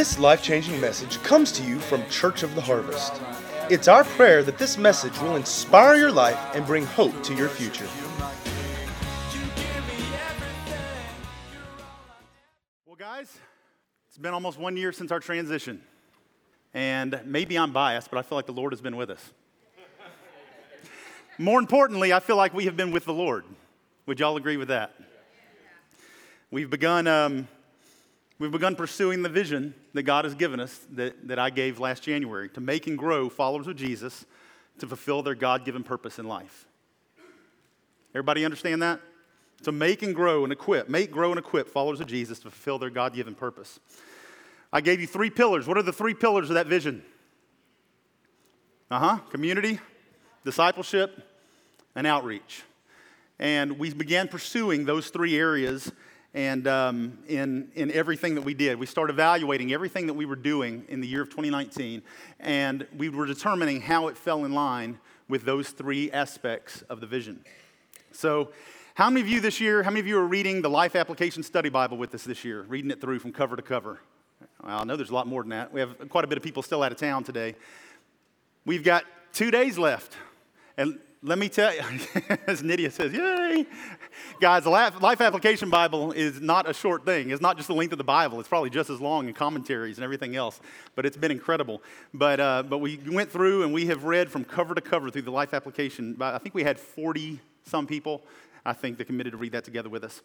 This life changing message comes to you from Church of the Harvest. It's our prayer that this message will inspire your life and bring hope to your future. Well, guys, it's been almost one year since our transition. And maybe I'm biased, but I feel like the Lord has been with us. More importantly, I feel like we have been with the Lord. Would y'all agree with that? We've begun, um, we've begun pursuing the vision that God has given us that, that I gave last January to make and grow followers of Jesus to fulfill their God given purpose in life. Everybody understand that? To make and grow and equip, make, grow, and equip followers of Jesus to fulfill their God given purpose. I gave you three pillars. What are the three pillars of that vision? Uh huh. Community, discipleship, and outreach. And we began pursuing those three areas and um, in, in everything that we did. We started evaluating everything that we were doing in the year of 2019, and we were determining how it fell in line with those three aspects of the vision. So, how many of you this year, how many of you are reading the Life Application Study Bible with us this year, reading it through from cover to cover? Well, I know there's a lot more than that. We have quite a bit of people still out of town today. We've got two days left. And let me tell you, as Nydia says, yay. Guys, Life Application Bible is not a short thing. It's not just the length of the Bible, it's probably just as long in commentaries and everything else. But it's been incredible. But, uh, but we went through and we have read from cover to cover through the Life Application. I think we had 40 some people, I think, that committed to read that together with us.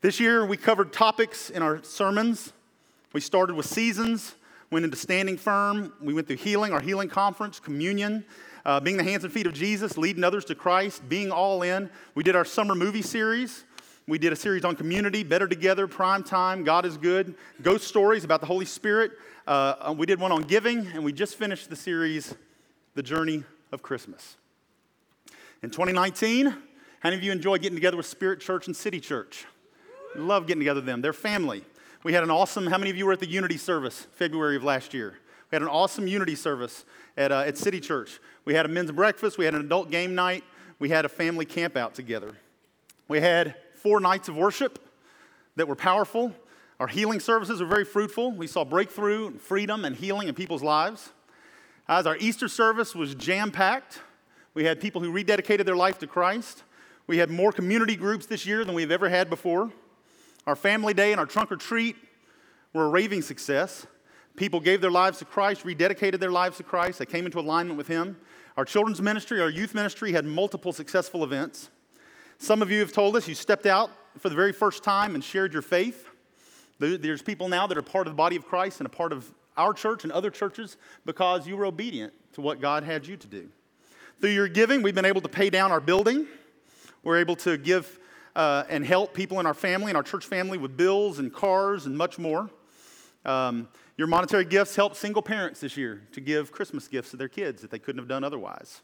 This year, we covered topics in our sermons. We started with seasons, went into standing firm. We went through healing, our healing conference, communion uh, being the hands and feet of Jesus, leading others to Christ, being all in. We did our summer movie series. We did a series on community, Better Together, Prime Time, God is Good, Ghost Stories about the Holy Spirit. Uh, uh we did one on giving, and we just finished the series, The Journey of Christmas. In 2019, how many of you enjoy getting together with Spirit Church and City Church? Love getting together with them. They're family. We had an awesome, how many of you were at the Unity service February of last year? We had an awesome Unity service at, uh, at City Church. We had a men's breakfast, we had an adult game night, we had a family camp out together. We had four nights of worship that were powerful. Our healing services were very fruitful. We saw breakthrough, and freedom, and healing in people's lives. As our Easter service was jam packed, we had people who rededicated their life to Christ. We had more community groups this year than we've ever had before. Our family day and our trunk or treat were a raving success. People gave their lives to Christ, rededicated their lives to Christ. They came into alignment with Him. Our children's ministry, our youth ministry had multiple successful events. Some of you have told us you stepped out for the very first time and shared your faith. There's people now that are part of the body of Christ and a part of our church and other churches because you were obedient to what God had you to do. Through your giving, we've been able to pay down our building. We're able to give uh, and help people in our family and our church family with bills and cars and much more. Um, your monetary gifts helped single parents this year to give Christmas gifts to their kids that they couldn't have done otherwise.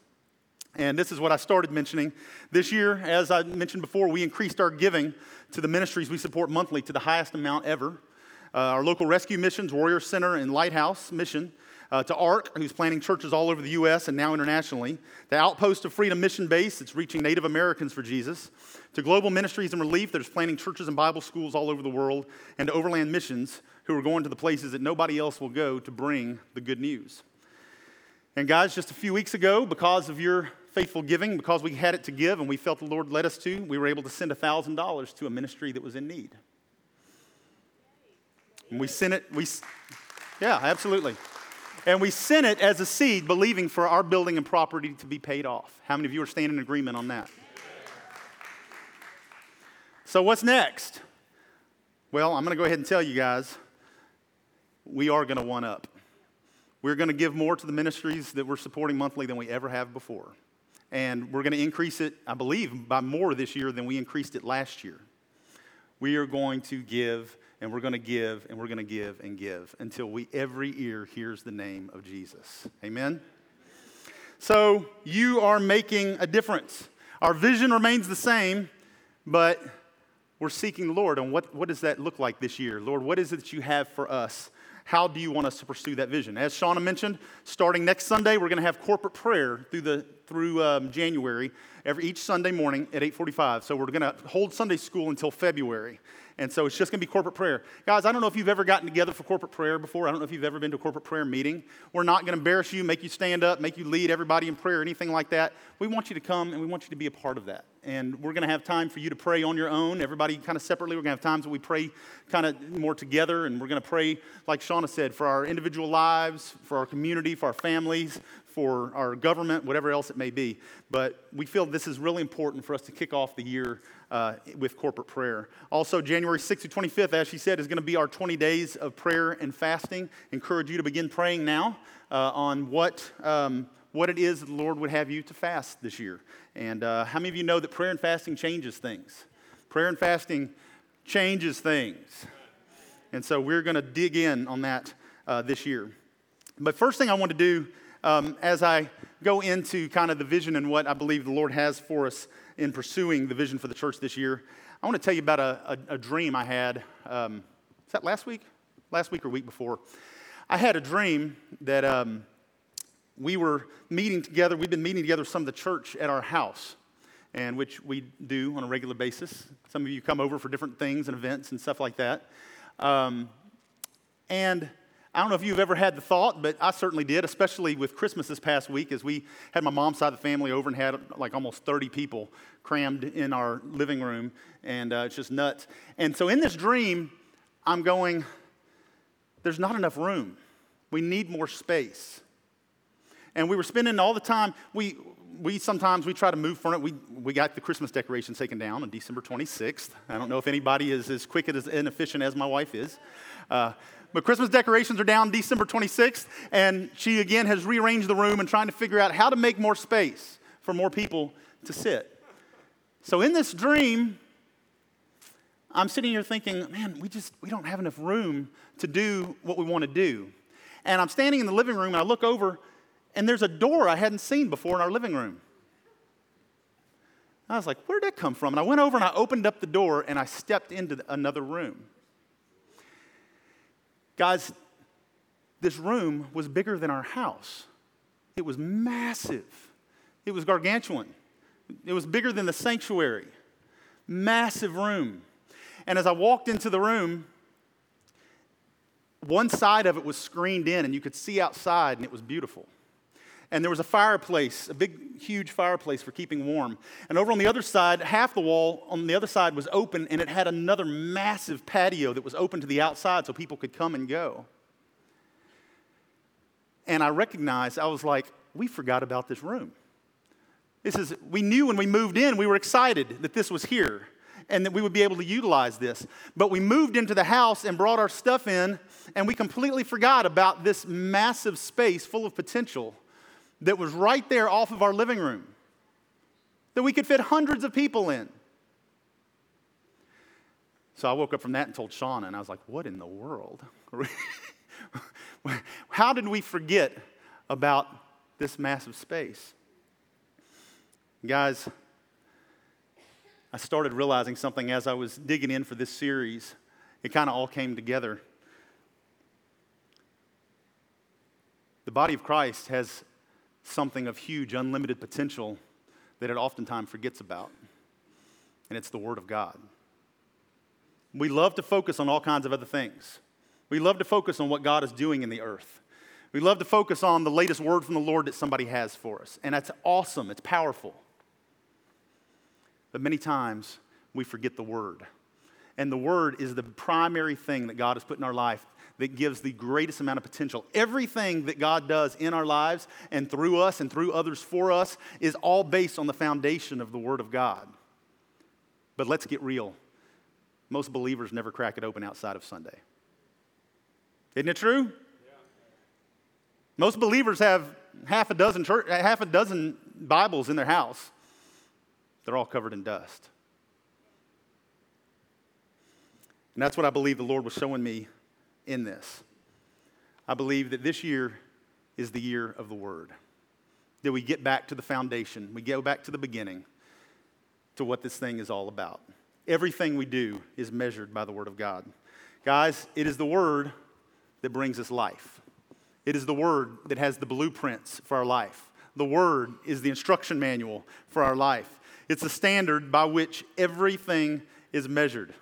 And this is what I started mentioning. This year, as I mentioned before, we increased our giving to the ministries we support monthly to the highest amount ever. Uh, our local rescue missions, Warrior Center and Lighthouse Mission, uh, to ARC, who's planting churches all over the U.S. and now internationally, the Outpost of Freedom Mission Base, that's reaching Native Americans for Jesus, to Global Ministries and Relief, that's planting churches and Bible schools all over the world, and to Overland Missions, who are going to the places that nobody else will go to bring the good news. And guys, just a few weeks ago, because of your faithful giving, because we had it to give and we felt the Lord led us to, we were able to send $1,000 to a ministry that was in need. And we sent it, we, yeah, absolutely. And we sent it as a seed, believing for our building and property to be paid off. How many of you are standing in agreement on that? So, what's next? Well, I'm going to go ahead and tell you guys we are going to one up. We're going to give more to the ministries that we're supporting monthly than we ever have before. And we're going to increase it, I believe, by more this year than we increased it last year. We are going to give and we're going to give and we're going to give and give until we every ear hears the name of Jesus. Amen. So you are making a difference. Our vision remains the same, but we're seeking the Lord. And what, what does that look like this year? Lord, what is it that you have for us how do you want us to pursue that vision? As Shauna mentioned, starting next Sunday, we're going to have corporate prayer through the through um, January, every each Sunday morning at 8:45. So we're going to hold Sunday school until February. And so it's just going to be corporate prayer. Guys, I don't know if you've ever gotten together for corporate prayer before. I don't know if you've ever been to a corporate prayer meeting. We're not going to embarrass you, make you stand up, make you lead everybody in prayer, anything like that. We want you to come and we want you to be a part of that. And we're going to have time for you to pray on your own, everybody kind of separately. We're going to have times that we pray kind of more together, and we're going to pray, like Shauna said, for our individual lives, for our community, for our families, for our government, whatever else it may be. But we feel this is really important for us to kick off the year uh, with corporate prayer. Also, January 6th to 25th, as she said, is going to be our 20 days of prayer and fasting. Encourage you to begin praying now uh, on what, um, what it is the Lord would have you to fast this year. And uh, how many of you know that prayer and fasting changes things? Prayer and fasting changes things. And so we're going to dig in on that uh, this year. But first thing I want to do um, as I go into kind of the vision and what I believe the Lord has for us in pursuing the vision for the church this year, I want to tell you about a, a, a dream I had. Um, is that last week? Last week or week before? I had a dream that um, we were meeting together. We've been meeting together some of the church at our house, and which we do on a regular basis. Some of you come over for different things and events and stuff like that. Um, and I don't know if you've ever had the thought, but I certainly did, especially with Christmas this past week, as we had my mom's side of the family over and had like almost 30 people crammed in our living room, and uh, it's just nuts. And so in this dream, I'm going, there's not enough room. We need more space. And we were spending all the time, we, we sometimes we try to move furniture. We, we got the Christmas decorations taken down on December 26th. I don't know if anybody is as quick and as inefficient as my wife is. Uh, but Christmas decorations are down December 26th, and she again has rearranged the room and trying to figure out how to make more space for more people to sit. So in this dream, I'm sitting here thinking, man, we just we don't have enough room to do what we want to do. And I'm standing in the living room and I look over and there's a door I hadn't seen before in our living room. I was like, where did that come from? And I went over and I opened up the door and I stepped into another room. Guys, this room was bigger than our house. It was massive. It was gargantuan. It was bigger than the sanctuary. Massive room. And as I walked into the room, one side of it was screened in and you could see outside and it was beautiful. And there was a fireplace, a big, huge fireplace for keeping warm. And over on the other side, half the wall on the other side was open, and it had another massive patio that was open to the outside so people could come and go. And I recognized, I was like, we forgot about this room. This is, we knew when we moved in, we were excited that this was here and that we would be able to utilize this. But we moved into the house and brought our stuff in, and we completely forgot about this massive space full of potential that was right there off of our living room that we could fit hundreds of people in. So I woke up from that and told Shauna, and I was like, what in the world? How did we forget about this massive space? Guys, I started realizing something as I was digging in for this series. It kind of all came together. The body of Christ has something of huge, unlimited potential that it oftentimes forgets about, and it's the Word of God. We love to focus on all kinds of other things. We love to focus on what God is doing in the earth. We love to focus on the latest word from the Lord that somebody has for us. And that's awesome, it's powerful. But many times we forget the word. And the word is the primary thing that God has put in our life that gives the greatest amount of potential. Everything that God does in our lives and through us and through others for us is all based on the foundation of the Word of God. But let's get real. Most believers never crack it open outside of Sunday. Isn't it true? Yeah. Most believers have half a dozen church, half a dozen Bibles in their house. They're all covered in dust. And that's what I believe the Lord was showing me in this. I believe that this year is the year of the Word. That we get back to the foundation, we go back to the beginning, to what this thing is all about. Everything we do is measured by the Word of God. Guys, it is the Word that brings us life. It is the Word that has the blueprints for our life, The Word is the instruction manual for our life, it's the standard by which everything is measured.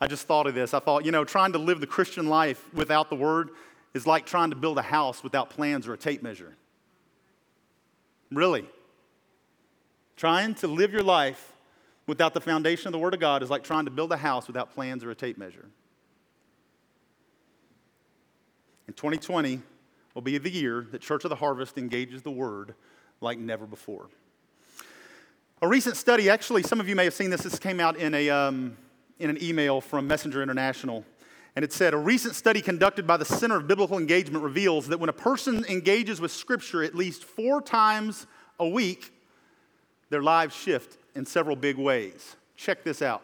I just thought of this. I thought, you know, trying to live the Christian life without the Word is like trying to build a house without plans or a tape measure. Really. Trying to live your life without the foundation of the Word of God is like trying to build a house without plans or a tape measure. In 2020 will be the year that Church of the Harvest engages the Word like never before. A recent study, actually, some of you may have seen this, this came out in, a, um, in an email from Messenger International. And it said, a recent study conducted by the Center of Biblical Engagement reveals that when a person engages with Scripture at least four times a week, their lives shift in several big ways. Check this out.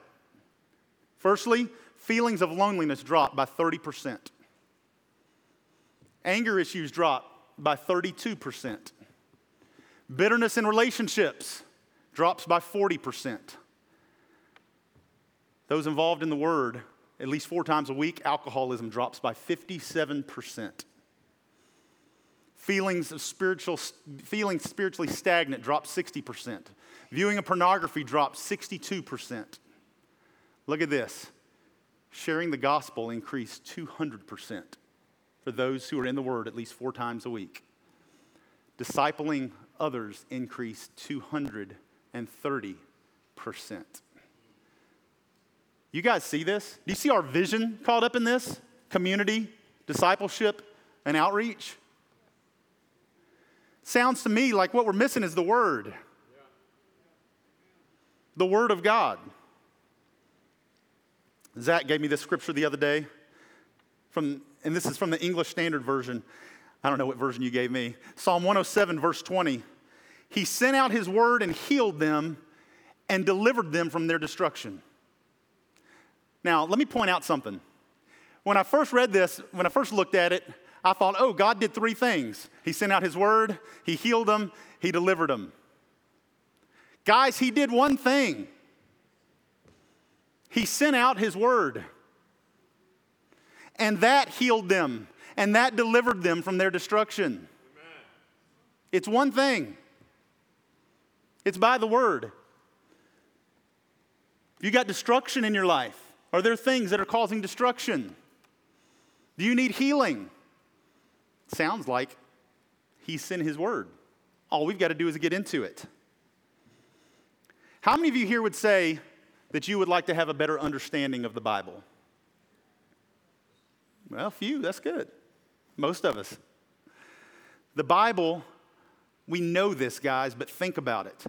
Firstly, feelings of loneliness drop by 30%. Anger issues drop by 32%. Bitterness in relationships drops by 40%. Those involved in the word, at least four times a week, alcoholism drops by 57%. Feelings of spiritual, feeling spiritually stagnant drops 60%. Viewing of pornography drops 62%. Look at this. Sharing the gospel increased 200% for those who are in the Word at least four times a week. Discipling others increased 200 and 30%. You guys see this? Do you see our vision caught up in this? Community, discipleship, and outreach? Sounds to me like what we're missing is the Word. The Word of God. Zach gave me this scripture the other day, from, and this is from the English Standard Version. I don't know what version you gave me. Psalm 107, verse 20. He sent out his word and healed them and delivered them from their destruction. Now, let me point out something. When I first read this, when I first looked at it, I thought, oh, God did three things. He sent out his word, he healed them, he delivered them. Guys, he did one thing. He sent out his word. And that healed them, and that delivered them from their destruction. Amen. It's one thing. It's by the word. If you got destruction in your life, are there things that are causing destruction? Do you need healing? Sounds like he sent his word. All we've got to do is get into it. How many of you here would say that you would like to have a better understanding of the Bible? Well, few, that's good. Most of us. The Bible we know this, guys, but think about it.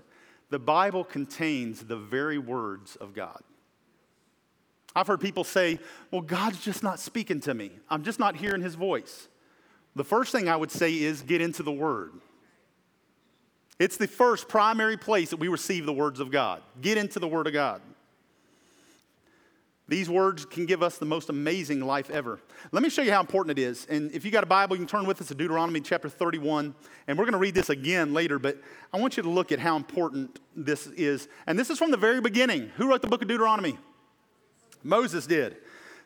The Bible contains the very words of God. I've heard people say, well, God's just not speaking to me. I'm just not hearing his voice. The first thing I would say is get into the Word. It's the first primary place that we receive the words of God. Get into the Word of God. These words can give us the most amazing life ever. Let me show you how important it is. And if you got a Bible, you can turn with us to Deuteronomy chapter 31. And we're going to read this again later, but I want you to look at how important this is. And this is from the very beginning. Who wrote the book of Deuteronomy? Moses did.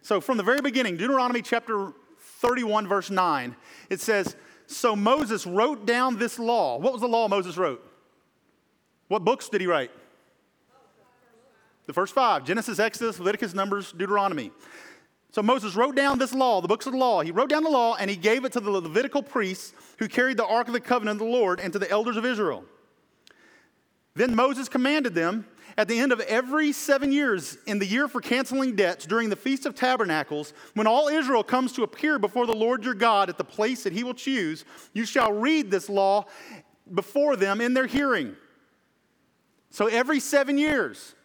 So from the very beginning, Deuteronomy chapter 31, verse 9, it says, So Moses wrote down this law. What was the law Moses wrote? What books did he write? The first five Genesis, Exodus, Leviticus, Numbers, Deuteronomy. So Moses wrote down this law, the books of the law. He wrote down the law and he gave it to the Levitical priests who carried the ark of the covenant of the Lord and to the elders of Israel. Then Moses commanded them at the end of every seven years, in the year for canceling debts, during the Feast of Tabernacles, when all Israel comes to appear before the Lord your God at the place that he will choose, you shall read this law before them in their hearing. So every seven years,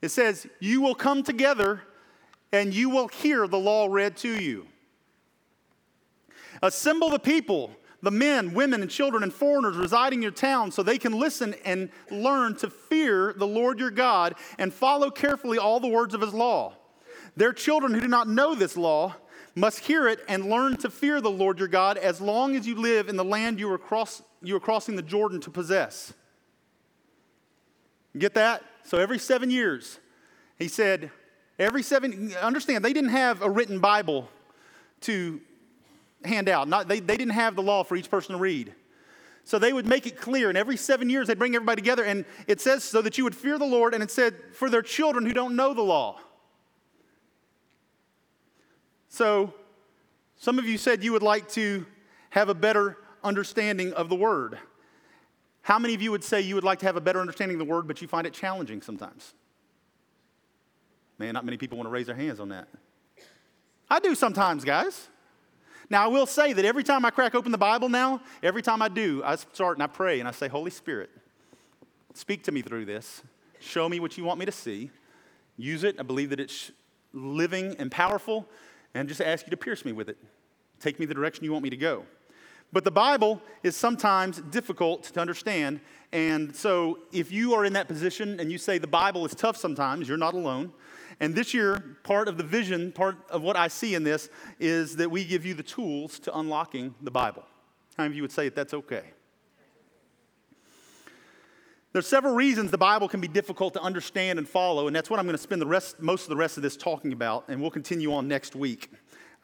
it says, You will come together and you will hear the law read to you. Assemble the people, the men, women, and children and foreigners residing in your town so they can listen and learn to fear the Lord your God and follow carefully all the words of his law. Their children who do not know this law must hear it and learn to fear the Lord your God as long as you live in the land you are, cross, you are crossing the Jordan to possess. Get that? So every seven years, he said, every seven, understand, they didn't have a written Bible to hand out. Not, they, they didn't have the law for each person to read. So they would make it clear, and every seven years they'd bring everybody together, and it says so that you would fear the Lord, and it said for their children who don't know the law. So some of you said you would like to have a better understanding of the word. How many of you would say you would like to have a better understanding of the word, but you find it challenging sometimes? Man, not many people want to raise their hands on that. I do sometimes, guys. Now, I will say that every time I crack open the Bible now, every time I do, I start and I pray and I say, Holy Spirit, speak to me through this. Show me what you want me to see. Use it. I believe that it's living and powerful, and just ask you to pierce me with it. Take me the direction you want me to go. But the Bible is sometimes difficult to understand. And so, if you are in that position and you say the Bible is tough sometimes, you're not alone. And this year, part of the vision, part of what I see in this, is that we give you the tools to unlocking the Bible. How many of you would say that that's okay? There's several reasons the Bible can be difficult to understand and follow, and that's what I'm going to spend the rest, most of the rest of this talking about, and we'll continue on next week.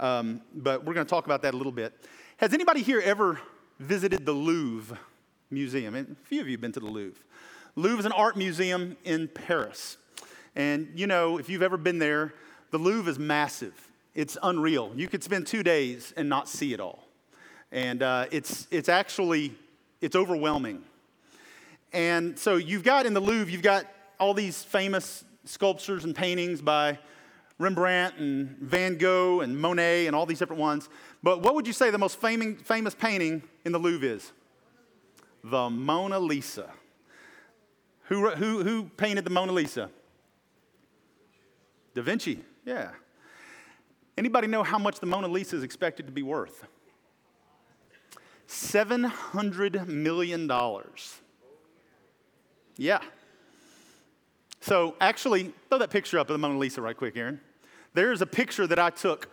Um, but we're going to talk about that a little bit. Has anybody here ever visited the Louvre Museum? a few of you have been to the Louvre. Louvre is an art museum in Paris. And you know, if you've ever been there, the Louvre is massive. It's unreal. You could spend two days and not see it all. And uh, it's, it's actually, it's overwhelming. And so you've got in the Louvre, you've got all these famous sculptures and paintings by Rembrandt and Van Gogh and Monet and all these different ones. But what would you say the most famous, famous painting in the Louvre is? The Mona Lisa. Who, who, who painted the Mona Lisa? Da Vinci, yeah. Anybody know how much the Mona Lisa is expected to be worth? $700 million. Yeah. So, actually, throw that picture up of the Mona Lisa right quick, Aaron. There's a picture that I took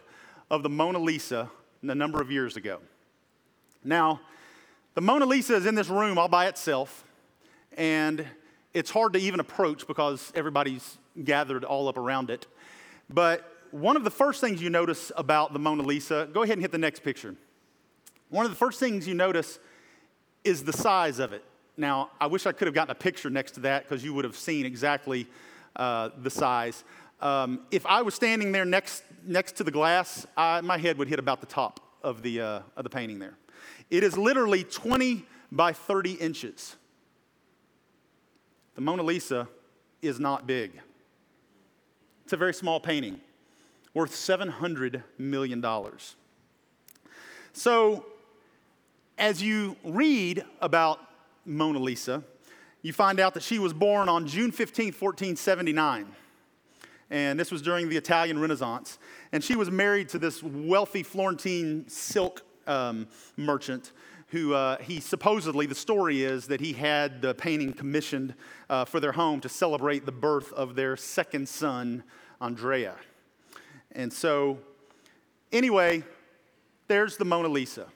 of the Mona Lisa a number of years ago. Now, the Mona Lisa is in this room all by itself, and it's hard to even approach because everybody's gathered all up around it. But one of the first things you notice about the Mona Lisa, go ahead and hit the next picture. One of the first things you notice is the size of it. Now, I wish I could have gotten a picture next to that because you would have seen exactly uh, the size. Um, if I was standing there next, next to the glass, I, my head would hit about the top of the, uh, of the painting there. It is literally 20 by 30 inches. The Mona Lisa is not big. It's a very small painting, worth $700 million. So, as you read about Mona Lisa, you find out that she was born on June 15, 1479. And this was during the Italian Renaissance. And she was married to this wealthy Florentine silk um, merchant who uh, he supposedly, the story is that he had the painting commissioned uh, for their home to celebrate the birth of their second son, Andrea. And so, anyway, there's the Mona Lisa.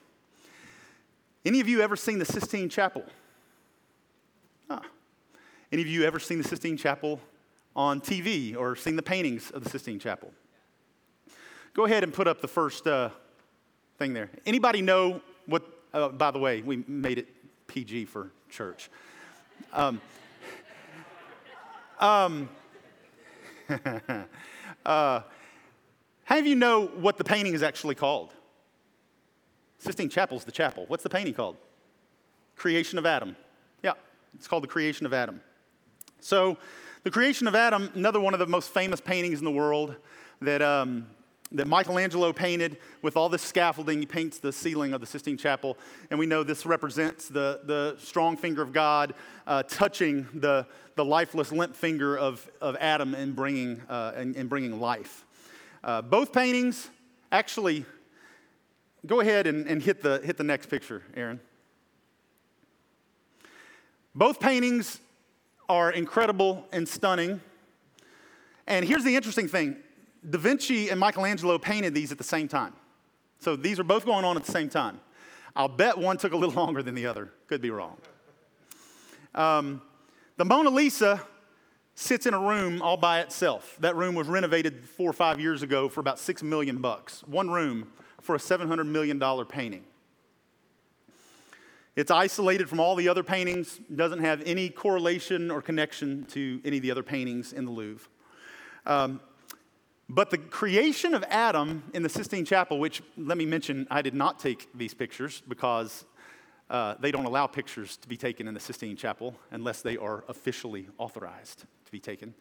Any of you ever seen the Sistine Chapel? Huh. Any of you ever seen the Sistine Chapel on TV or seen the paintings of the Sistine Chapel? Go ahead and put up the first uh, thing there. Anybody know what uh, by the way, we made it PG for church. Um, um, uh, how do you know what the painting is actually called? Sistine Chapel's the chapel. What's the painting called? Creation of Adam. Yeah, it's called the Creation of Adam. So, the Creation of Adam, another one of the most famous paintings in the world that um, that Michelangelo painted with all this scaffolding. He paints the ceiling of the Sistine Chapel, and we know this represents the, the strong finger of God uh, touching the, the lifeless, limp finger of, of Adam and bringing, uh, and, and, bringing life. Uh, both paintings, actually, go ahead and, and hit, the, hit the next picture, Aaron. Both paintings are incredible and stunning. And here's the interesting thing Da Vinci and Michelangelo painted these at the same time. So these are both going on at the same time. I'll bet one took a little longer than the other. Could be wrong. Um, the Mona Lisa sits in a room all by itself. That room was renovated four or five years ago for about six million bucks. One room for a $700 million painting. It's isolated from all the other paintings, doesn't have any correlation or connection to any of the other paintings in the Louvre. Um, but the creation of Adam in the Sistine Chapel, which let me mention, I did not take these pictures because uh, they don't allow pictures to be taken in the Sistine Chapel unless they are officially authorized to be taken.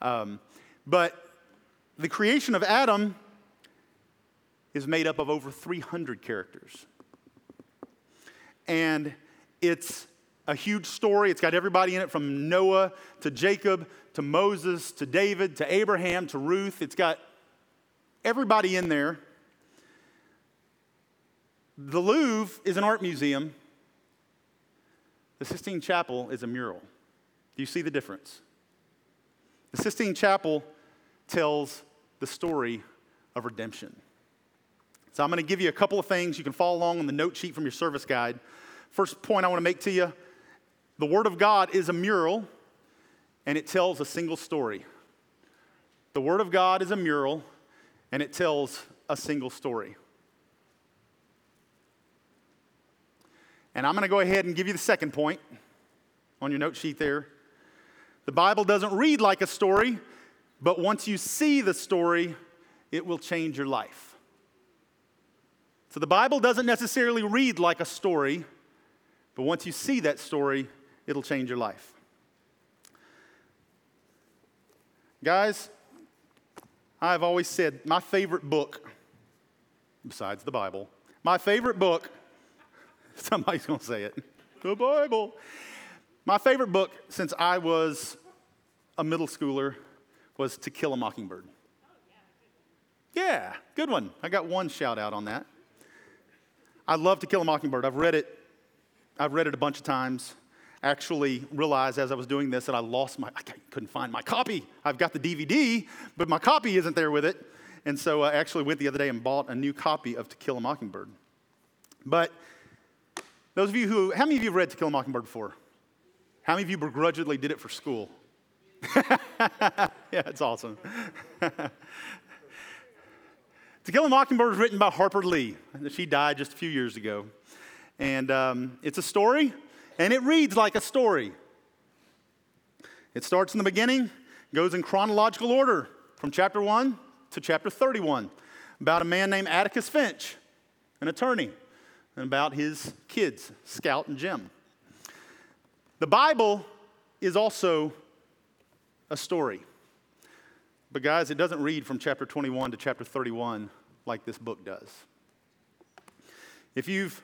Um, but the creation of Adam is made up of over 300 characters. And it's a huge story. It's got everybody in it from Noah to Jacob to Moses to David to Abraham to Ruth. It's got everybody in there. The Louvre is an art museum. The Sistine Chapel is a mural. Do you see the difference? The Sistine Chapel tells the story of redemption. So I'm going to give you a couple of things. You can follow along on the note sheet from your service guide. First point I want to make to you the Word of God is a mural and it tells a single story. The Word of God is a mural and it tells a single story. And I'm going to go ahead and give you the second point on your note sheet there. The Bible doesn't read like a story, but once you see the story, it will change your life. So the Bible doesn't necessarily read like a story, but once you see that story, it'll change your life. Guys, I've always said my favorite book, besides the Bible, my favorite book, somebody's going to say it, the Bible. My favorite book since I was a middle schooler was To Kill a Mockingbird. Yeah, good one. I got one shout out on that. I love To Kill a Mockingbird. I've read it. I've read it a bunch of times. Actually, realized as I was doing this that I lost my. I couldn't find my copy. I've got the DVD, but my copy isn't there with it. And so I actually went the other day and bought a new copy of To Kill a Mockingbird. But those of you who, how many of you have read To Kill a Mockingbird before? How many of you begrudgingly did it for school? yeah, it's awesome. to Kill a Mockingbird was written by Harper Lee. She died just a few years ago. And um, it's a story, and it reads like a story. It starts in the beginning, goes in chronological order from chapter 1 to chapter 31 about a man named Atticus Finch, an attorney, and about his kids, Scout and Jem. The Bible is also a story. But, guys, it doesn't read from chapter 21 to chapter 31 like this book does. If you've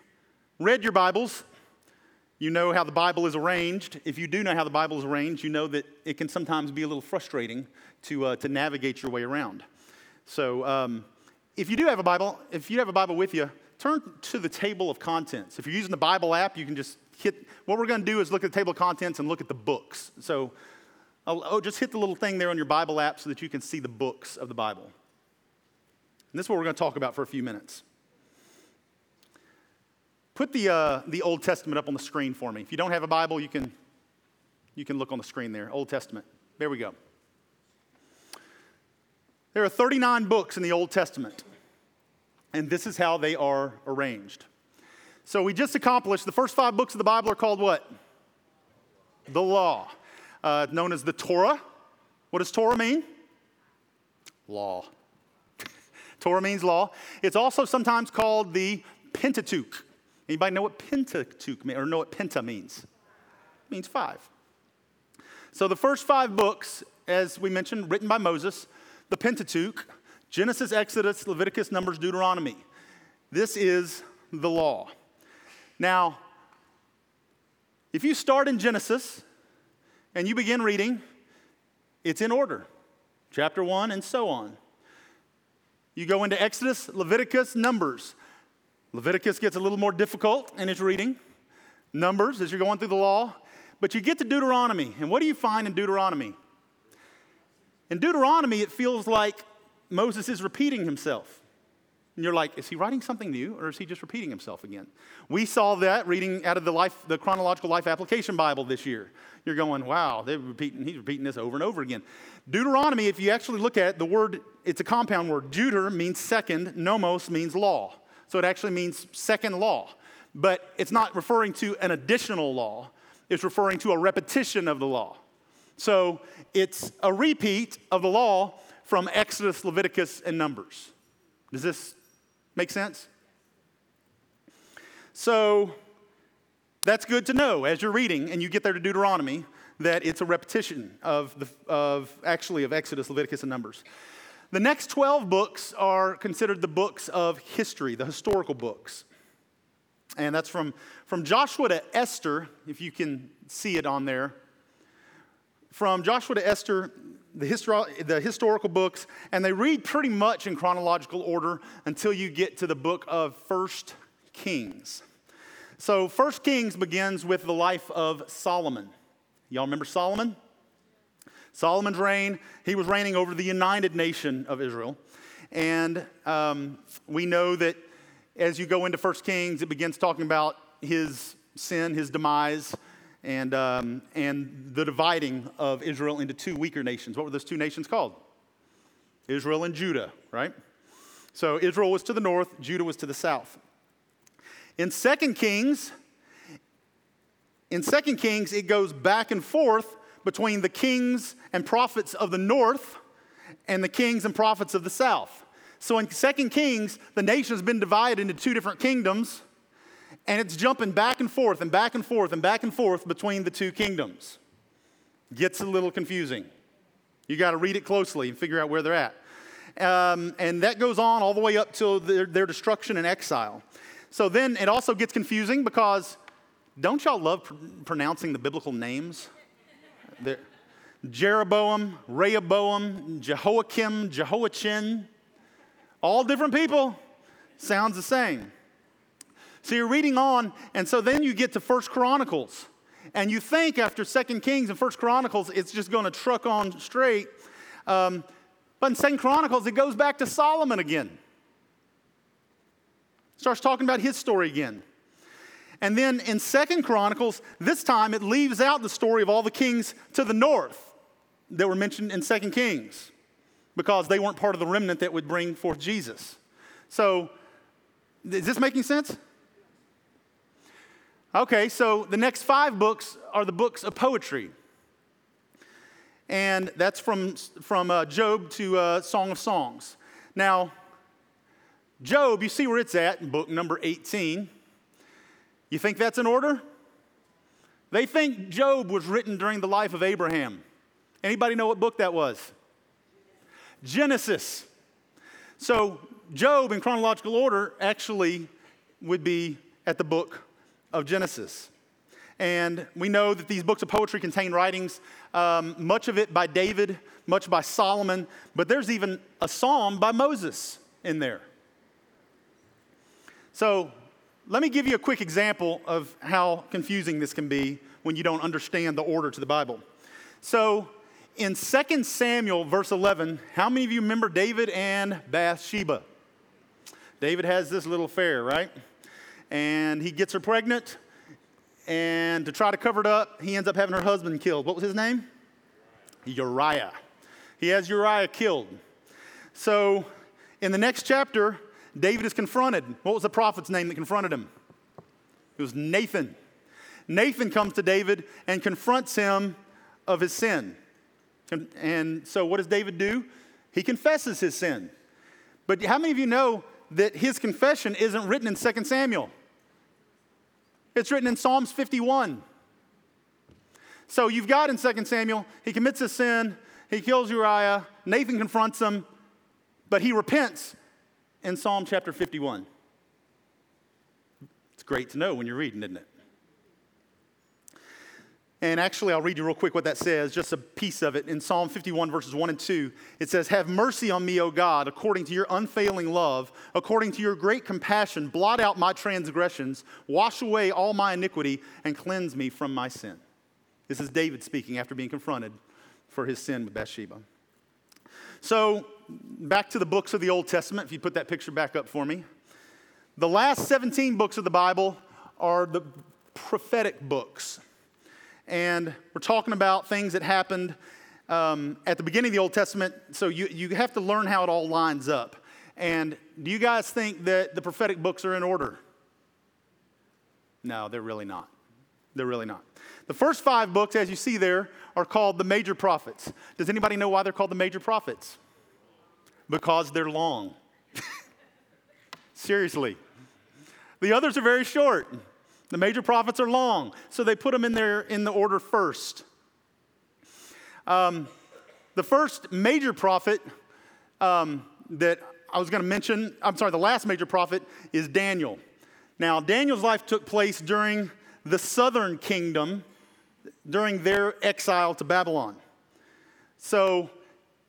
read your Bibles, you know how the Bible is arranged. If you do know how the Bible is arranged, you know that it can sometimes be a little frustrating to, uh, to navigate your way around. So, um, if you do have a Bible, if you have a Bible with you, turn to the table of contents. If you're using the Bible app, you can just hit, what we're going to do is look at the table of contents and look at the books. So, oh, just hit the little thing there on your Bible app so that you can see the books of the Bible. And this is what we're going to talk about for a few minutes. Put the, uh, the Old Testament up on the screen for me. If you don't have a Bible, you can, you can look on the screen there. Old Testament. There we go. There are 39 books in the Old Testament, and this is how they are arranged. So we just accomplished the first five books of the Bible are called what? The Law uh, known as the Torah. What does Torah mean? Law. Torah means law. It's also sometimes called the Pentateuch. Anybody know what Pentateuch means or know what Penta means? It means five. So the first five books, as we mentioned, written by Moses, the Pentateuch, Genesis, Exodus, Leviticus, Numbers, Deuteronomy. This is the law. Now, if you start in Genesis and you begin reading, it's in order chapter 1 and so on. You go into Exodus, Leviticus, Numbers. Leviticus gets a little more difficult in its reading. Numbers, as you're going through the law. But you get to Deuteronomy. And what do you find in Deuteronomy? In Deuteronomy, it feels like Moses is repeating himself. And you're like, is he writing something new or is he just repeating himself again? We saw that reading out of the, life, the Chronological Life Application Bible this year. You're going, wow, they're repeating, he's repeating this over and over again. Deuteronomy, if you actually look at it, the word, it's a compound word. Deuter means second, nomos means law. So it actually means second law. but it's not referring to an additional law, it's referring to a repetition of the law. So it's a repeat of the law from Exodus, Leviticus, and Numbers. Does this make sense? So that's good to know as you're reading and you get there to Deuteronomy that it's a repetition of, the, of actually of Exodus, Leviticus, and Numbers. The next 12 books are considered the books of history, the historical books. And that's from, from Joshua to Esther, if you can see it on there. From Joshua to Esther, the, histori- the historical books, and they read pretty much in chronological order until you get to the book of First Kings. So, First Kings begins with the life of Solomon. Y'all remember Solomon? Solomon's reign, he was reigning over the united nation of Israel. And um, we know that as you go into First Kings, it begins talking about his sin, his demise, and, um, and the dividing of Israel into two weaker nations. What were those two nations called? Israel and Judah, right? So Israel was to the north, Judah was to the south. In Second Kings, in Second Kings, it goes back and forth between the kings and prophets of the north and the kings and prophets of the south. So in Second Kings, the nation has been divided into two different kingdoms, and it's jumping back and forth and back and forth and back and forth between the two kingdoms. Gets a little confusing. You got to read it closely and figure out where they're at. Um, and that goes on all the way up to their, their destruction and exile. So then it also gets confusing because don't y'all love pr- pronouncing the biblical names? They're Jeroboam, Rehoboam, Jehoiakim, Jehoiachin, all different people. Sounds the same. So you're reading on, and so then you get to First Chronicles. And you think after Second Kings and First Chronicles, it's just going to truck on straight. Um, but in Second Chronicles, it goes back to Solomon again. Starts talking about his story again. And then in Second Chronicles, this time it leaves out the story of all the kings to the north that were mentioned in Second Kings because they weren't part of the remnant that would bring forth Jesus. So, is this making sense? Okay, so the next five books are the books of poetry. And that's from, from uh, Job to uh, Song of Songs. Now, Job, you see where it's at in book number 18. You think that's in order? They think Job was written during the life of Abraham. Anybody know what book that was? Genesis. So, Job in chronological order actually would be at the book of Genesis. And we know that these books of poetry contain writings, um, much of it by David, much by Solomon, but there's even a psalm by Moses in there. So, let me give you a quick example of how confusing this can be when you don't understand the order to the Bible. So, in 2 Samuel, verse 11, how many of you remember David and Bathsheba? David has this little affair, right? And he gets her pregnant, and to try to cover it up, he ends up having her husband killed. What was his name? Uriah. He has Uriah killed. So, in the next chapter, David is confronted. What was the prophet's name that confronted him? It was Nathan. Nathan comes to David and confronts him of his sin. And, and so, what does David do? He confesses his sin. But how many of you know that his confession isn't written in 2 Samuel? It's written in Psalms 51. So you've got in 2 Samuel, he commits a sin, he kills Uriah, Nathan confronts him, but he repents in Psalm chapter 51. It's great to know when you're reading, isn't it? And actually, I'll read you real quick what that says, just a piece of it. In Psalm 51, verses 1 and 2, it says, Have mercy on me, O God, according to your unfailing love, according to your great compassion, blot out my transgressions, wash away all my iniquity, and cleanse me from my sin. This is David speaking after being confronted for his sin with Bathsheba. So, back to the books of the Old Testament, if you put that picture back up for me. The last 17 books of the Bible are the prophetic books. And we're talking about things that happened um, at the beginning of the Old Testament, so you, you have to learn how it all lines up. And do you guys think that the prophetic books are in order? No, they're really not. They're really not. The first five books, as you see there, are called the major prophets. Does anybody know why they're called the major prophets? Because they're long. Seriously. The others are very short. The major prophets are long, so they put them in there in the order first. Um, the first major prophet um, that I was going to mention, I'm sorry, the last major prophet is Daniel. Now, Daniel's life took place during the southern kingdom, during their exile to Babylon. So,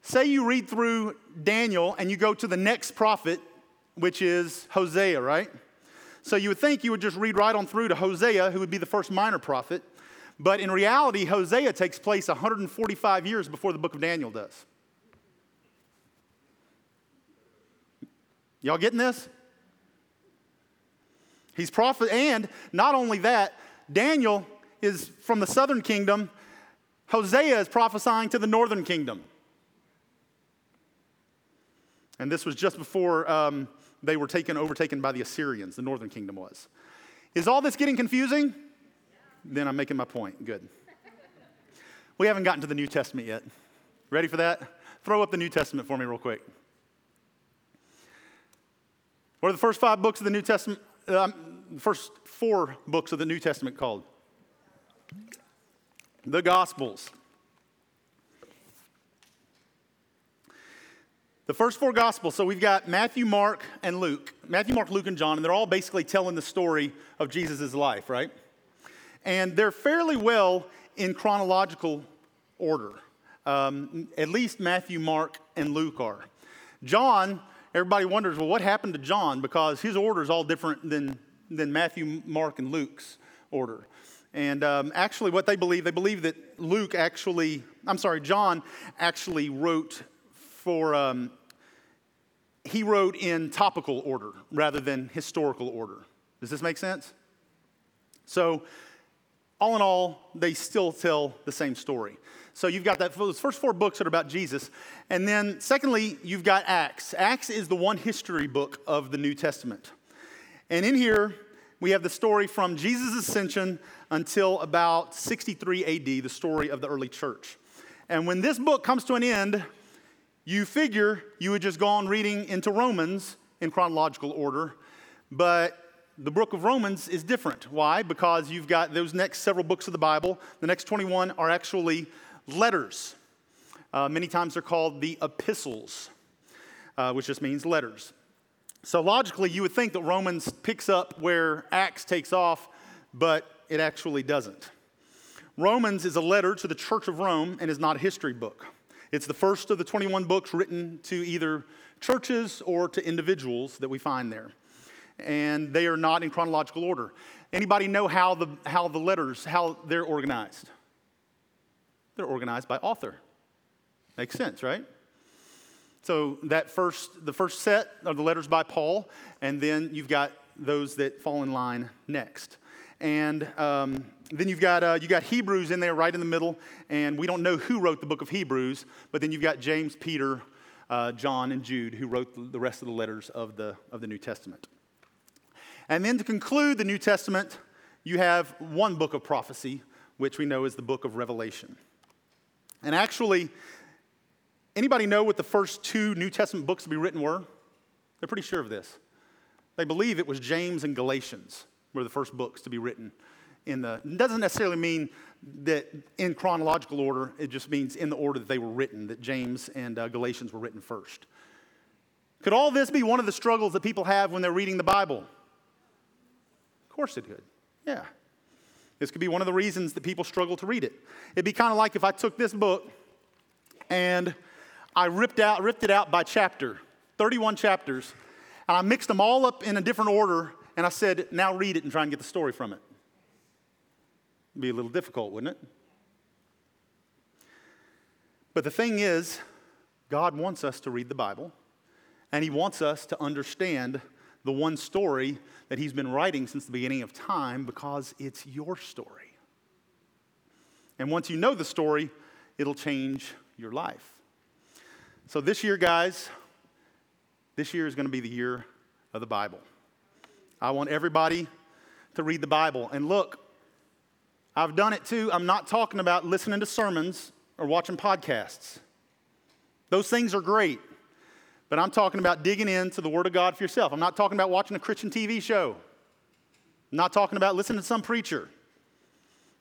say you read through Daniel and you go to the next prophet, which is Hosea, right? So you would think you would just read right on through to Hosea, who would be the first minor prophet. But in reality, Hosea takes place 145 years before the book of Daniel does. Y'all getting this? He's prophet, and not only that, Daniel is from the southern kingdom. Hosea is prophesying to the northern kingdom. And this was just before um, they were taken, overtaken by the Assyrians, the northern kingdom was. Is all this getting confusing? Then I'm making my point. Good. We haven't gotten to the New Testament yet. Ready for that? Throw up the New Testament for me, real quick. What are the first five books of the New Testament? Um, first four books of the New Testament called? The Gospels. The first four Gospels, so we've got Matthew, Mark, and Luke. Matthew, Mark, Luke, and John, and they're all basically telling the story of Jesus' life, right? And they're fairly well in chronological order. Um, at least Matthew, Mark, and Luke are. John, everybody wonders, well, what happened to John? Because his order is all different than, than Matthew, Mark, and Luke's order. And um, actually, what they believe, they believe that Luke actually, I'm sorry, John actually wrote for, um, he wrote in topical order rather than historical order. Does this make sense? So, all in all, they still tell the same story. So you've got that those first four books that are about Jesus, and then secondly, you've got Acts. Acts is the one history book of the New Testament, and in here we have the story from Jesus' ascension until about 63 A.D. The story of the early church, and when this book comes to an end, you figure you would just go on reading into Romans in chronological order, but the book of Romans is different. Why? Because you've got those next several books of the Bible. The next 21 are actually letters. Uh, many times they're called the epistles, uh, which just means letters. So logically, you would think that Romans picks up where Acts takes off, but it actually doesn't. Romans is a letter to the Church of Rome and is not a history book. It's the first of the 21 books written to either churches or to individuals that we find there. And they are not in chronological order. Anybody know how the, how the letters, how they're organized? They're organized by author. Makes sense, right? So that first, the first set are the letters by Paul, and then you've got those that fall in line next. And um, then you've got, uh, you got Hebrews in there right in the middle, and we don't know who wrote the book of Hebrews, but then you've got James, Peter, uh, John, and Jude who wrote the rest of the letters of the, of the New Testament. And then to conclude the New Testament, you have one book of prophecy, which we know is the book of Revelation. And actually, anybody know what the first two New Testament books to be written were? They're pretty sure of this. They believe it was James and Galatians were the first books to be written in the, doesn't necessarily mean that in chronological order, it just means in the order that they were written, that James and uh, Galatians were written first. Could all this be one of the struggles that people have when they're reading the Bible? Of course it could. Yeah. This could be one of the reasons that people struggle to read it. It'd be kind of like if I took this book and I ripped, out, ripped it out by chapter, 31 chapters, and I mixed them all up in a different order, and I said, now read it and try and get the story from it. Be a little difficult, wouldn't it? But the thing is, God wants us to read the Bible, and He wants us to understand the one story that He's been writing since the beginning of time because it's your story. And once you know the story, it'll change your life. So, this year, guys, this year is going to be the year of the Bible. I want everybody to read the Bible. And look, I've done it too. I'm not talking about listening to sermons or watching podcasts. Those things are great. But I'm talking about digging into the Word of God for yourself. I'm not talking about watching a Christian TV show. I'm not talking about listening to some preacher.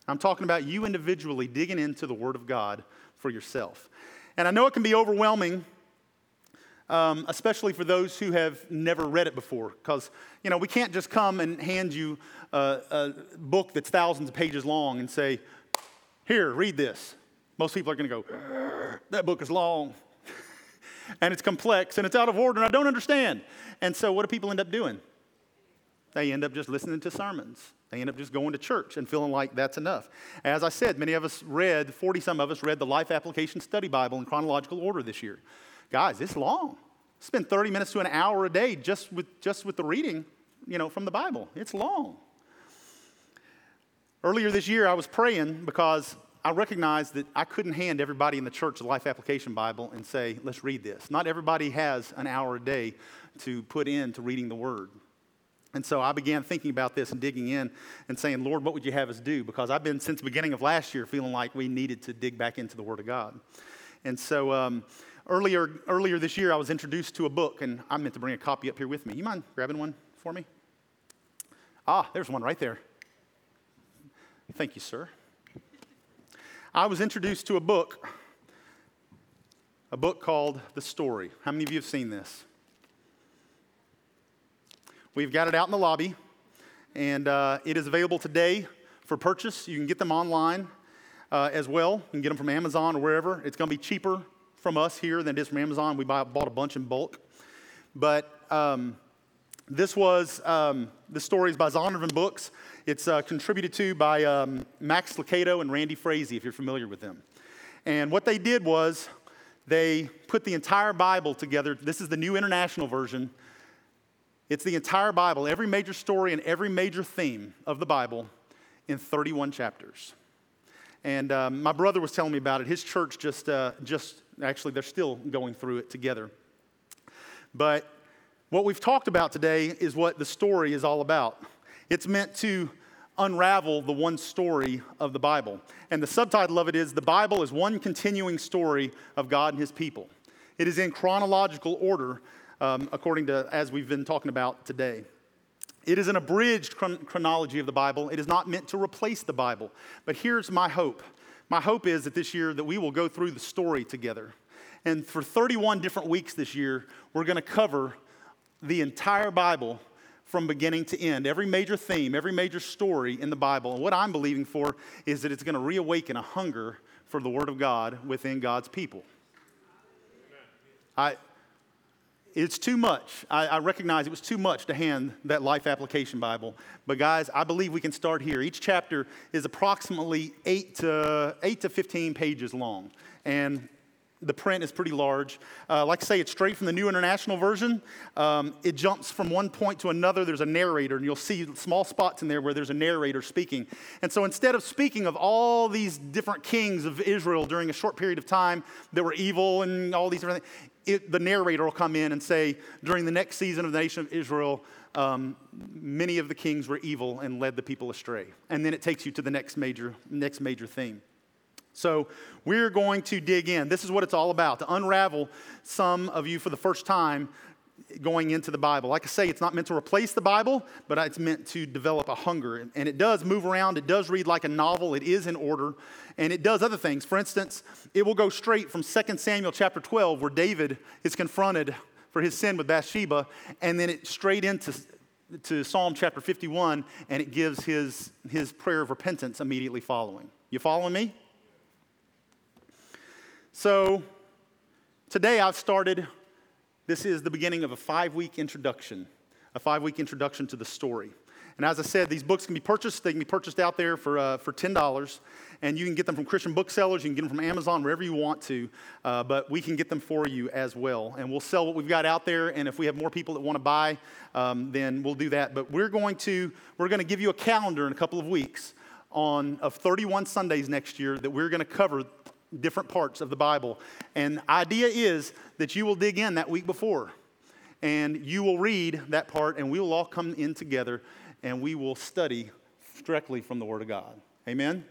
I'm talking about you individually digging into the Word of God for yourself. And I know it can be overwhelming, um, especially for those who have never read it before, because you know we can't just come and hand you a, a book that's thousands of pages long and say, "Here, read this." Most people are going to go, "That book is long." and it's complex and it's out of order and I don't understand. And so, what do people end up doing? They end up just listening to sermons. They end up just going to church and feeling like that's enough. As I said, many of us read, 40 some of us read the Life Application Study Bible in chronological order this year. Guys, it's long. Spend 30 minutes to an hour a day just with, just with the reading, you know, from the Bible. It's long. Earlier this year, I was praying because I recognized that I couldn't hand everybody in the church the Life Application Bible and say, let's read this. Not everybody has an hour a day to put into reading the Word. And so I began thinking about this and digging in and saying, Lord, what would you have us do? Because I've been, since the beginning of last year, feeling like we needed to dig back into the Word of God. And so um, earlier, earlier this year, I was introduced to a book, and I meant to bring a copy up here with me. You mind grabbing one for me? Ah, there's one right there. Thank you, sir. I was introduced to a book, a book called The Story. How many of you have seen this? We've got it out in the lobby, and uh, it is available today for purchase. You can get them online uh, as well. You can get them from Amazon or wherever. It's going to be cheaper from us here than it is from Amazon. We buy, bought a bunch in bulk. But um, this was, um, the story is by Zondervan Books. It's uh, contributed to by um, Max Lucado and Randy Frazee, if you're familiar with them. And what they did was they put the entire Bible together. This is the New International Version. It's the entire Bible, every major story and every major theme of the Bible in 31 chapters. And um, my brother was telling me about it. His church just, uh, just, actually, they're still going through it together. But what we've talked about today is what the story is all about. It's meant to unravel the one story of the Bible. And the subtitle of it is The Bible is One Continuing Story of God and His People. It is in chronological order, um, according to as we've been talking about today. It is an abridged chron- chronology of the Bible. It is not meant to replace the Bible. But here's my hope. My hope is that this year that we will go through the story together. And for 31 different weeks this year, we're going to cover the entire Bible from beginning to end. Every major theme, every major story in the Bible. And what I'm believing for is that it's going to reawaken a hunger for the Word of God within God's people. I, it's too much. I, I, recognize it was too much to hand that Life Application Bible. But guys, I believe we can start here. Each chapter is approximately 8 to, 8 to 15 pages long. And the print is pretty large. Uh, like I say, it's straight from the New International Version. Um, it jumps from one point to another. There's a narrator, and you'll see small spots in there where there's a narrator speaking. And so instead of speaking of all these different kings of Israel during a short period of time that were evil and all these different things, it, the narrator will come in and say, during the next season of the nation of Israel, um, many of the kings were evil and led the people astray. And then it takes you to the next major, next major theme. So we're going to dig in. This is what it's all about to unravel some of you for the first time going into the Bible. Like I say, it's not meant to replace the Bible, but it's meant to develop a hunger. And it does move around, it does read like a novel, it is in order, and it does other things. For instance, it will go straight from 2 Samuel chapter 12, where David is confronted for his sin with Bathsheba, and then it straight into to Psalm chapter 51, and it gives his, his prayer of repentance immediately following. You following me? So today I've started, this is the beginning of a five week introduction, a five week introduction to the story. And as I said, these books can be purchased. They can be purchased out there for, uh, for $10. And you can get them from Christian booksellers. You can get them from Amazon, wherever you want to. Uh, but we can get them for you as well. And we'll sell what we've got out there. And if we have more people that want to buy, um, then we'll do that. But we're going to, we're going to give you a calendar in a couple of weeks on, of 31 Sundays next year that we're going to cover different parts of the Bible. And idea is that you will dig in that week before and you will read that part and we will all come in together and we will study directly from the Word of God. Amen?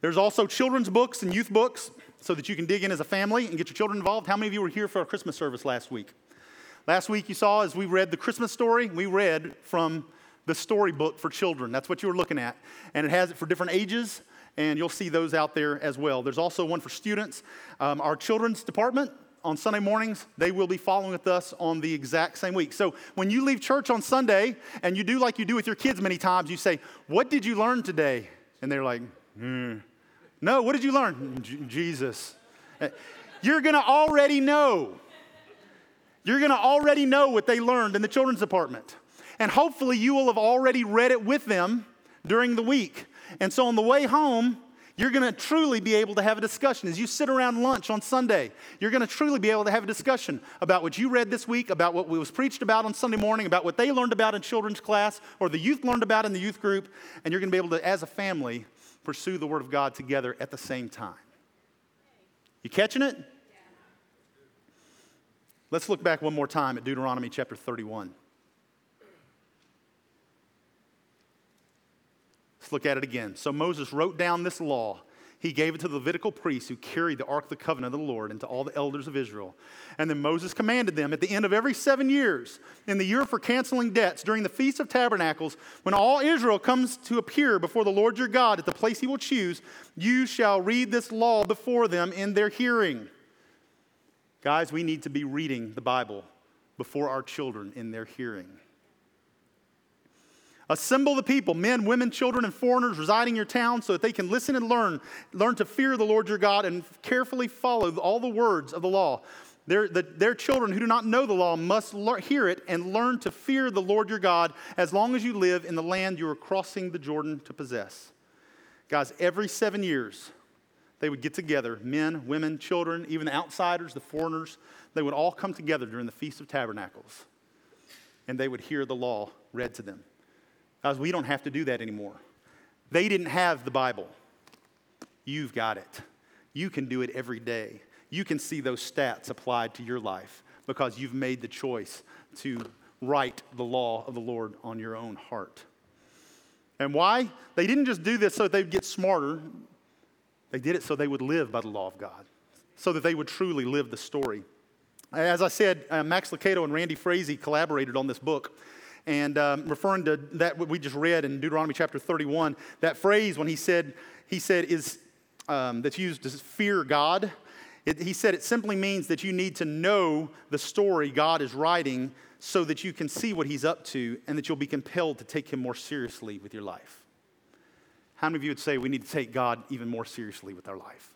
There's also children's books and youth books so that you can dig in as a family and get your children involved. How many of you were here for our Christmas service last week? Last week you saw as we read the Christmas story, we read from the storybook for children. That's what you were looking at. And it has it for different ages, and you'll see those out there as well. There's also one for students. Um, our children's department on Sunday mornings, they will be following with us on the exact same week. So when you leave church on Sunday and you do like you do with your kids many times, you say, What did you learn today? And they're like, hmm. No, what did you learn? Jesus. Uh, you're gonna already know. You're gonna already know what they learned in the children's department. And hopefully you will have already read it with them during the week. And so on the way home, you're going to truly be able to have a discussion. As you sit around lunch on Sunday, you're going to truly be able to have a discussion about what you read this week, about what was preached about on Sunday morning, about what they learned about in children's class, or the youth learned about in the youth group. And you're going to be able to, as a family, pursue the Word of God together at the same time. You catching it? Let's look back one more time at Deuteronomy chapter 31. Let's look at it again. So Moses wrote down this law. He gave it to the Levitical priests who carried the Ark of the Covenant of the Lord and to all the elders of Israel. And then Moses commanded them at the end of every seven years, in the year for canceling debts, during the Feast of Tabernacles, when all Israel comes to appear before the Lord your God at the place he will choose, you shall read this law before them in their hearing. Guys, we need to be reading the Bible before our children in their hearing. Assemble the people, men, women, children, and foreigners residing in your town so that they can listen and learn. Learn to fear the Lord your God and carefully follow all the words of the law. Their, the, their children who do not know the law must hear it and learn to fear the Lord your God as long as you live in the land you are crossing the Jordan to possess. Guys, every seven years, they would get together men, women, children, even the outsiders, the foreigners. They would all come together during the Feast of Tabernacles and they would hear the law read to them. Guys, we don't have to do that anymore. They didn't have the Bible. You've got it. You can do it every day. You can see those stats applied to your life because you've made the choice to write the law of the Lord on your own heart. And why? They didn't just do this so they'd get smarter, they did it so they would live by the law of God, so that they would truly live the story. As I said, uh, Max Lucado and Randy Frazee collaborated on this book. And um, referring to that, what we just read in Deuteronomy chapter 31, that phrase when he said, he said, is um, that's used to fear God. It, he said it simply means that you need to know the story God is writing so that you can see what he's up to and that you'll be compelled to take him more seriously with your life. How many of you would say we need to take God even more seriously with our life?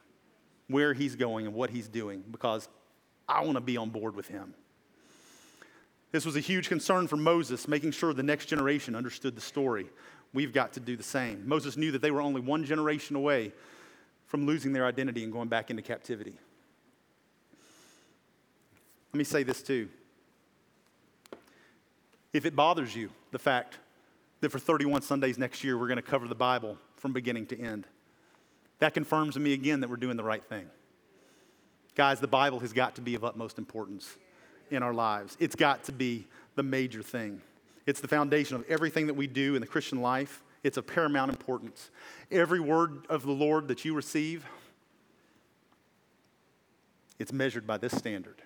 Where he's going and what he's doing, because I want to be on board with him. This was a huge concern for Moses, making sure the next generation understood the story. We've got to do the same. Moses knew that they were only one generation away from losing their identity and going back into captivity. Let me say this too. If it bothers you, the fact that for 31 Sundays next year we're going to cover the Bible from beginning to end, that confirms to me again that we're doing the right thing. Guys, the Bible has got to be of utmost importance in our lives. It's got to be the major thing. It's the foundation of everything that we do in the Christian life. It's of paramount importance. Every word of the Lord that you receive, it's measured by this standard.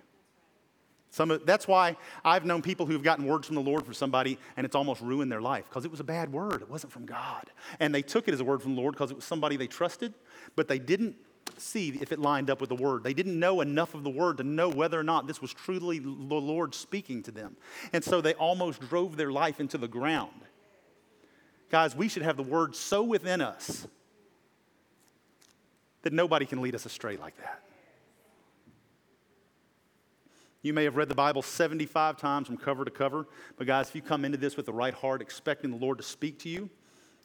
Some, that's why I've known people who've gotten words from the Lord for somebody and it's almost ruined their life because it was a bad word. It wasn't from God. And they took it as a word from the Lord because it was somebody they trusted, but they didn't see if it lined up with the word. They didn't know enough of the word to know whether or not this was truly the Lord speaking to them. And so they almost drove their life into the ground. Guys, we should have the word so within us that nobody can lead us astray like that. You may have read the Bible 75 times from cover to cover, but guys, if you come into this with the right heart, expecting the Lord to speak to you,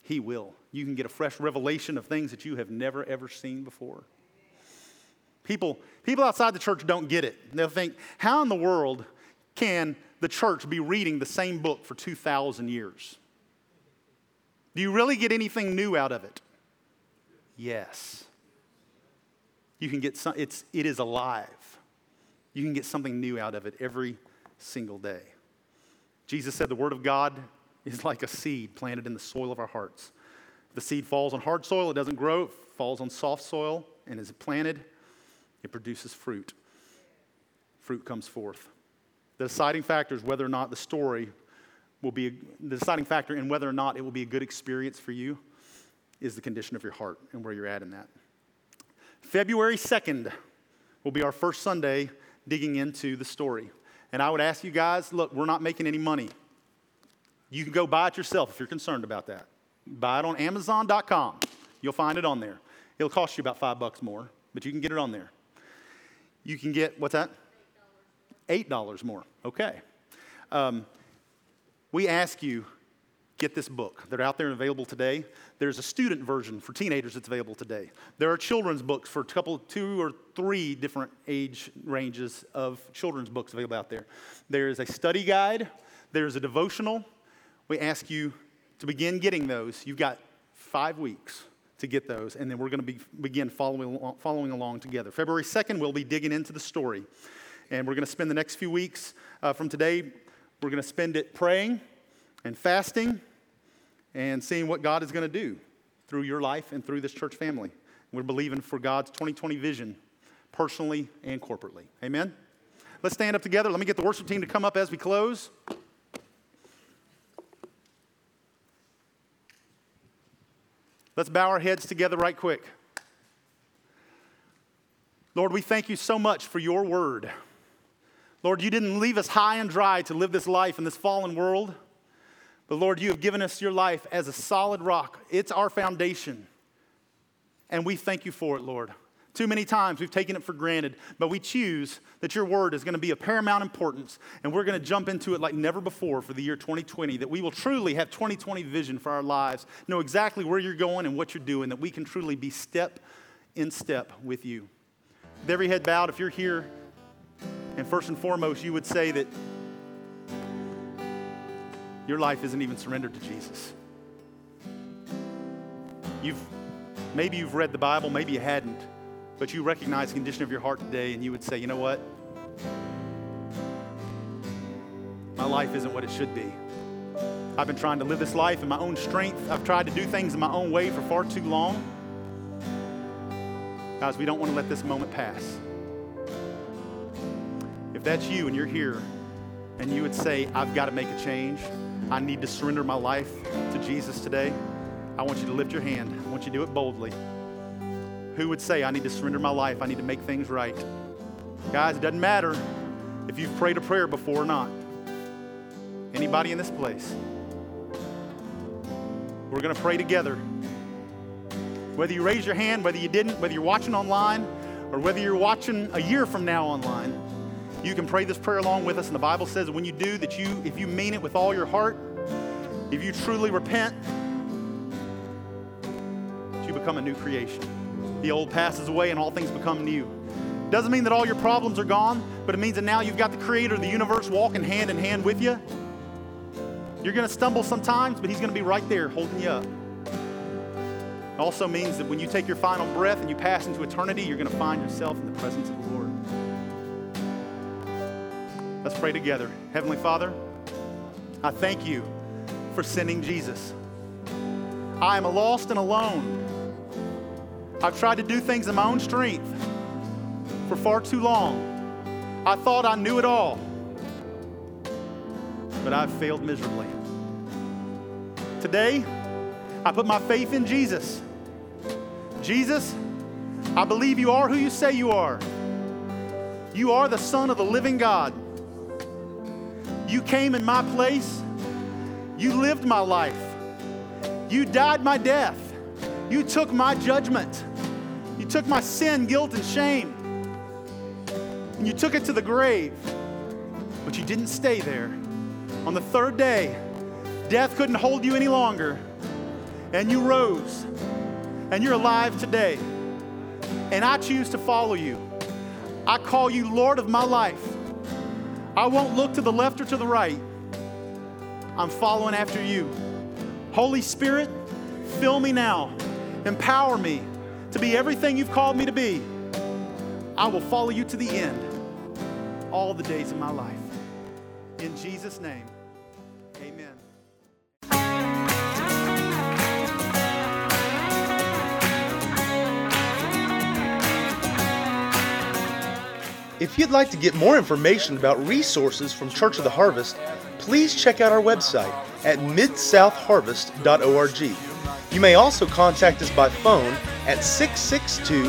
He will. You can get a fresh revelation of things that you have never, ever seen before. People, people outside the church don't get it. They'll think, how in the world can the church be reading the same book for 2,000 years? Do you really get anything new out of it? Yes. You can get some, it's, it is alive. You can get something new out of it every single day. Jesus said the Word of God is like a seed planted in the soil of our hearts. The seed falls on hard soil, it doesn't grow, it falls on soft soil, and it planted, it produces fruit. Fruit comes forth. The deciding factor is whether or not the story will be, a, the deciding factor in whether or not it will be a good experience for you is the condition of your heart and where you're at in that. February 2nd will be our first Sunday digging into the story. And I would ask you guys look, we're not making any money. You can go buy it yourself if you're concerned about that. Buy it on Amazon.com. You'll find it on there. It'll cost you about five bucks more, but you can get it on there. You can get, what's that? $8 more. Okay. Um, we ask you, get this book. They're out there and available today. There's a student version for teenagers that's available today. There are children's books for a couple, two or three different age ranges of children's books available out there. There is a study guide, there's a devotional. We ask you to begin getting those. You've got five weeks to get those, and then we're going to be, begin following, following along together. February 2nd, we'll be digging into the story. And we're going to spend the next few weeks uh, from today, we're going to spend it praying and fasting and seeing what God is going to do through your life and through this church family. We're believing for God's 2020 vision, personally and corporately. Amen? Let's stand up together. Let me get the worship team to come up as we close. Let's bow our heads together right quick. Lord, we thank you so much for your word. Lord, you didn't leave us high and dry to live this life in this fallen world. But Lord, you have given us your life as a solid rock. It's our foundation. And we thank you for it, Lord. Too many times we've taken it for granted, but we choose that your word is going to be of paramount importance, and we're going to jump into it like never before for the year 2020, that we will truly have 2020 vision for our lives, know exactly where you're going and what you're doing, that we can truly be step in step with you. With every head bowed, if you're here, and first and foremost, you would say that your life isn't even surrendered to Jesus. You've maybe you've read the Bible, maybe you hadn't, but you recognize the condition of your heart today and you would say, you know what? My life isn't what it should be. I've been trying to live this life in my own strength. I've tried to do things in my own way for far too long. Guys, we don't want to let this moment pass. If that's you and you're here and you would say, I've got to make a change, I need to surrender my life to Jesus today, I want you to lift your hand. I want you to do it boldly. Who would say, I need to surrender my life? I need to make things right? Guys, it doesn't matter if you've prayed a prayer before or not. Anybody in this place? We're going to pray together. Whether you raise your hand, whether you didn't, whether you're watching online, or whether you're watching a year from now online, you can pray this prayer along with us. And the Bible says when you do, that you, if you mean it with all your heart, if you truly repent, you become a new creation. The old passes away and all things become new. Doesn't mean that all your problems are gone, but it means that now you've got the creator of the universe walking hand in hand with you. You're going to stumble sometimes, but he's going to be right there holding you up. It also means that when you take your final breath and you pass into eternity, you're going to find yourself in the presence of the Lord. Let's pray together. Heavenly Father, I thank you for sending Jesus. I am a lost and alone. I've tried to do things in my own strength for far too long. I thought I knew it all, but I've failed miserably. Today, I put my faith in Jesus. Jesus, I believe you are who you say you are. You are the Son of the living God. You came in my place. You lived my life. You died my death. You took my judgment. You took my sin, guilt, and shame. And you took it to the grave. But you didn't stay there. On the third day, death couldn't hold you any longer. And you rose. And you're alive today. And I choose to follow you. I call you Lord of my life. I won't look to the left or to the right. I'm following after you. Holy Spirit, fill me now. Empower me to be everything you've called me to be, I will follow you to the end all the days of my life. In Jesus' name, amen. If you'd like to get more information about resources from Church of the Harvest, please check out our website at midsouthharvest.org. You may also contact us by phone at 662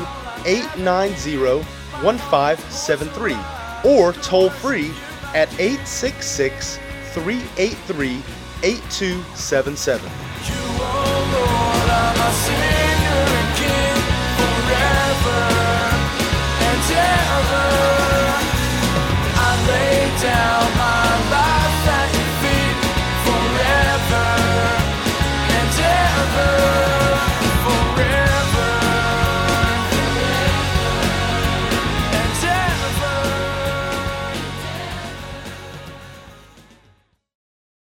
890 1573 or toll free at 866 383 8277.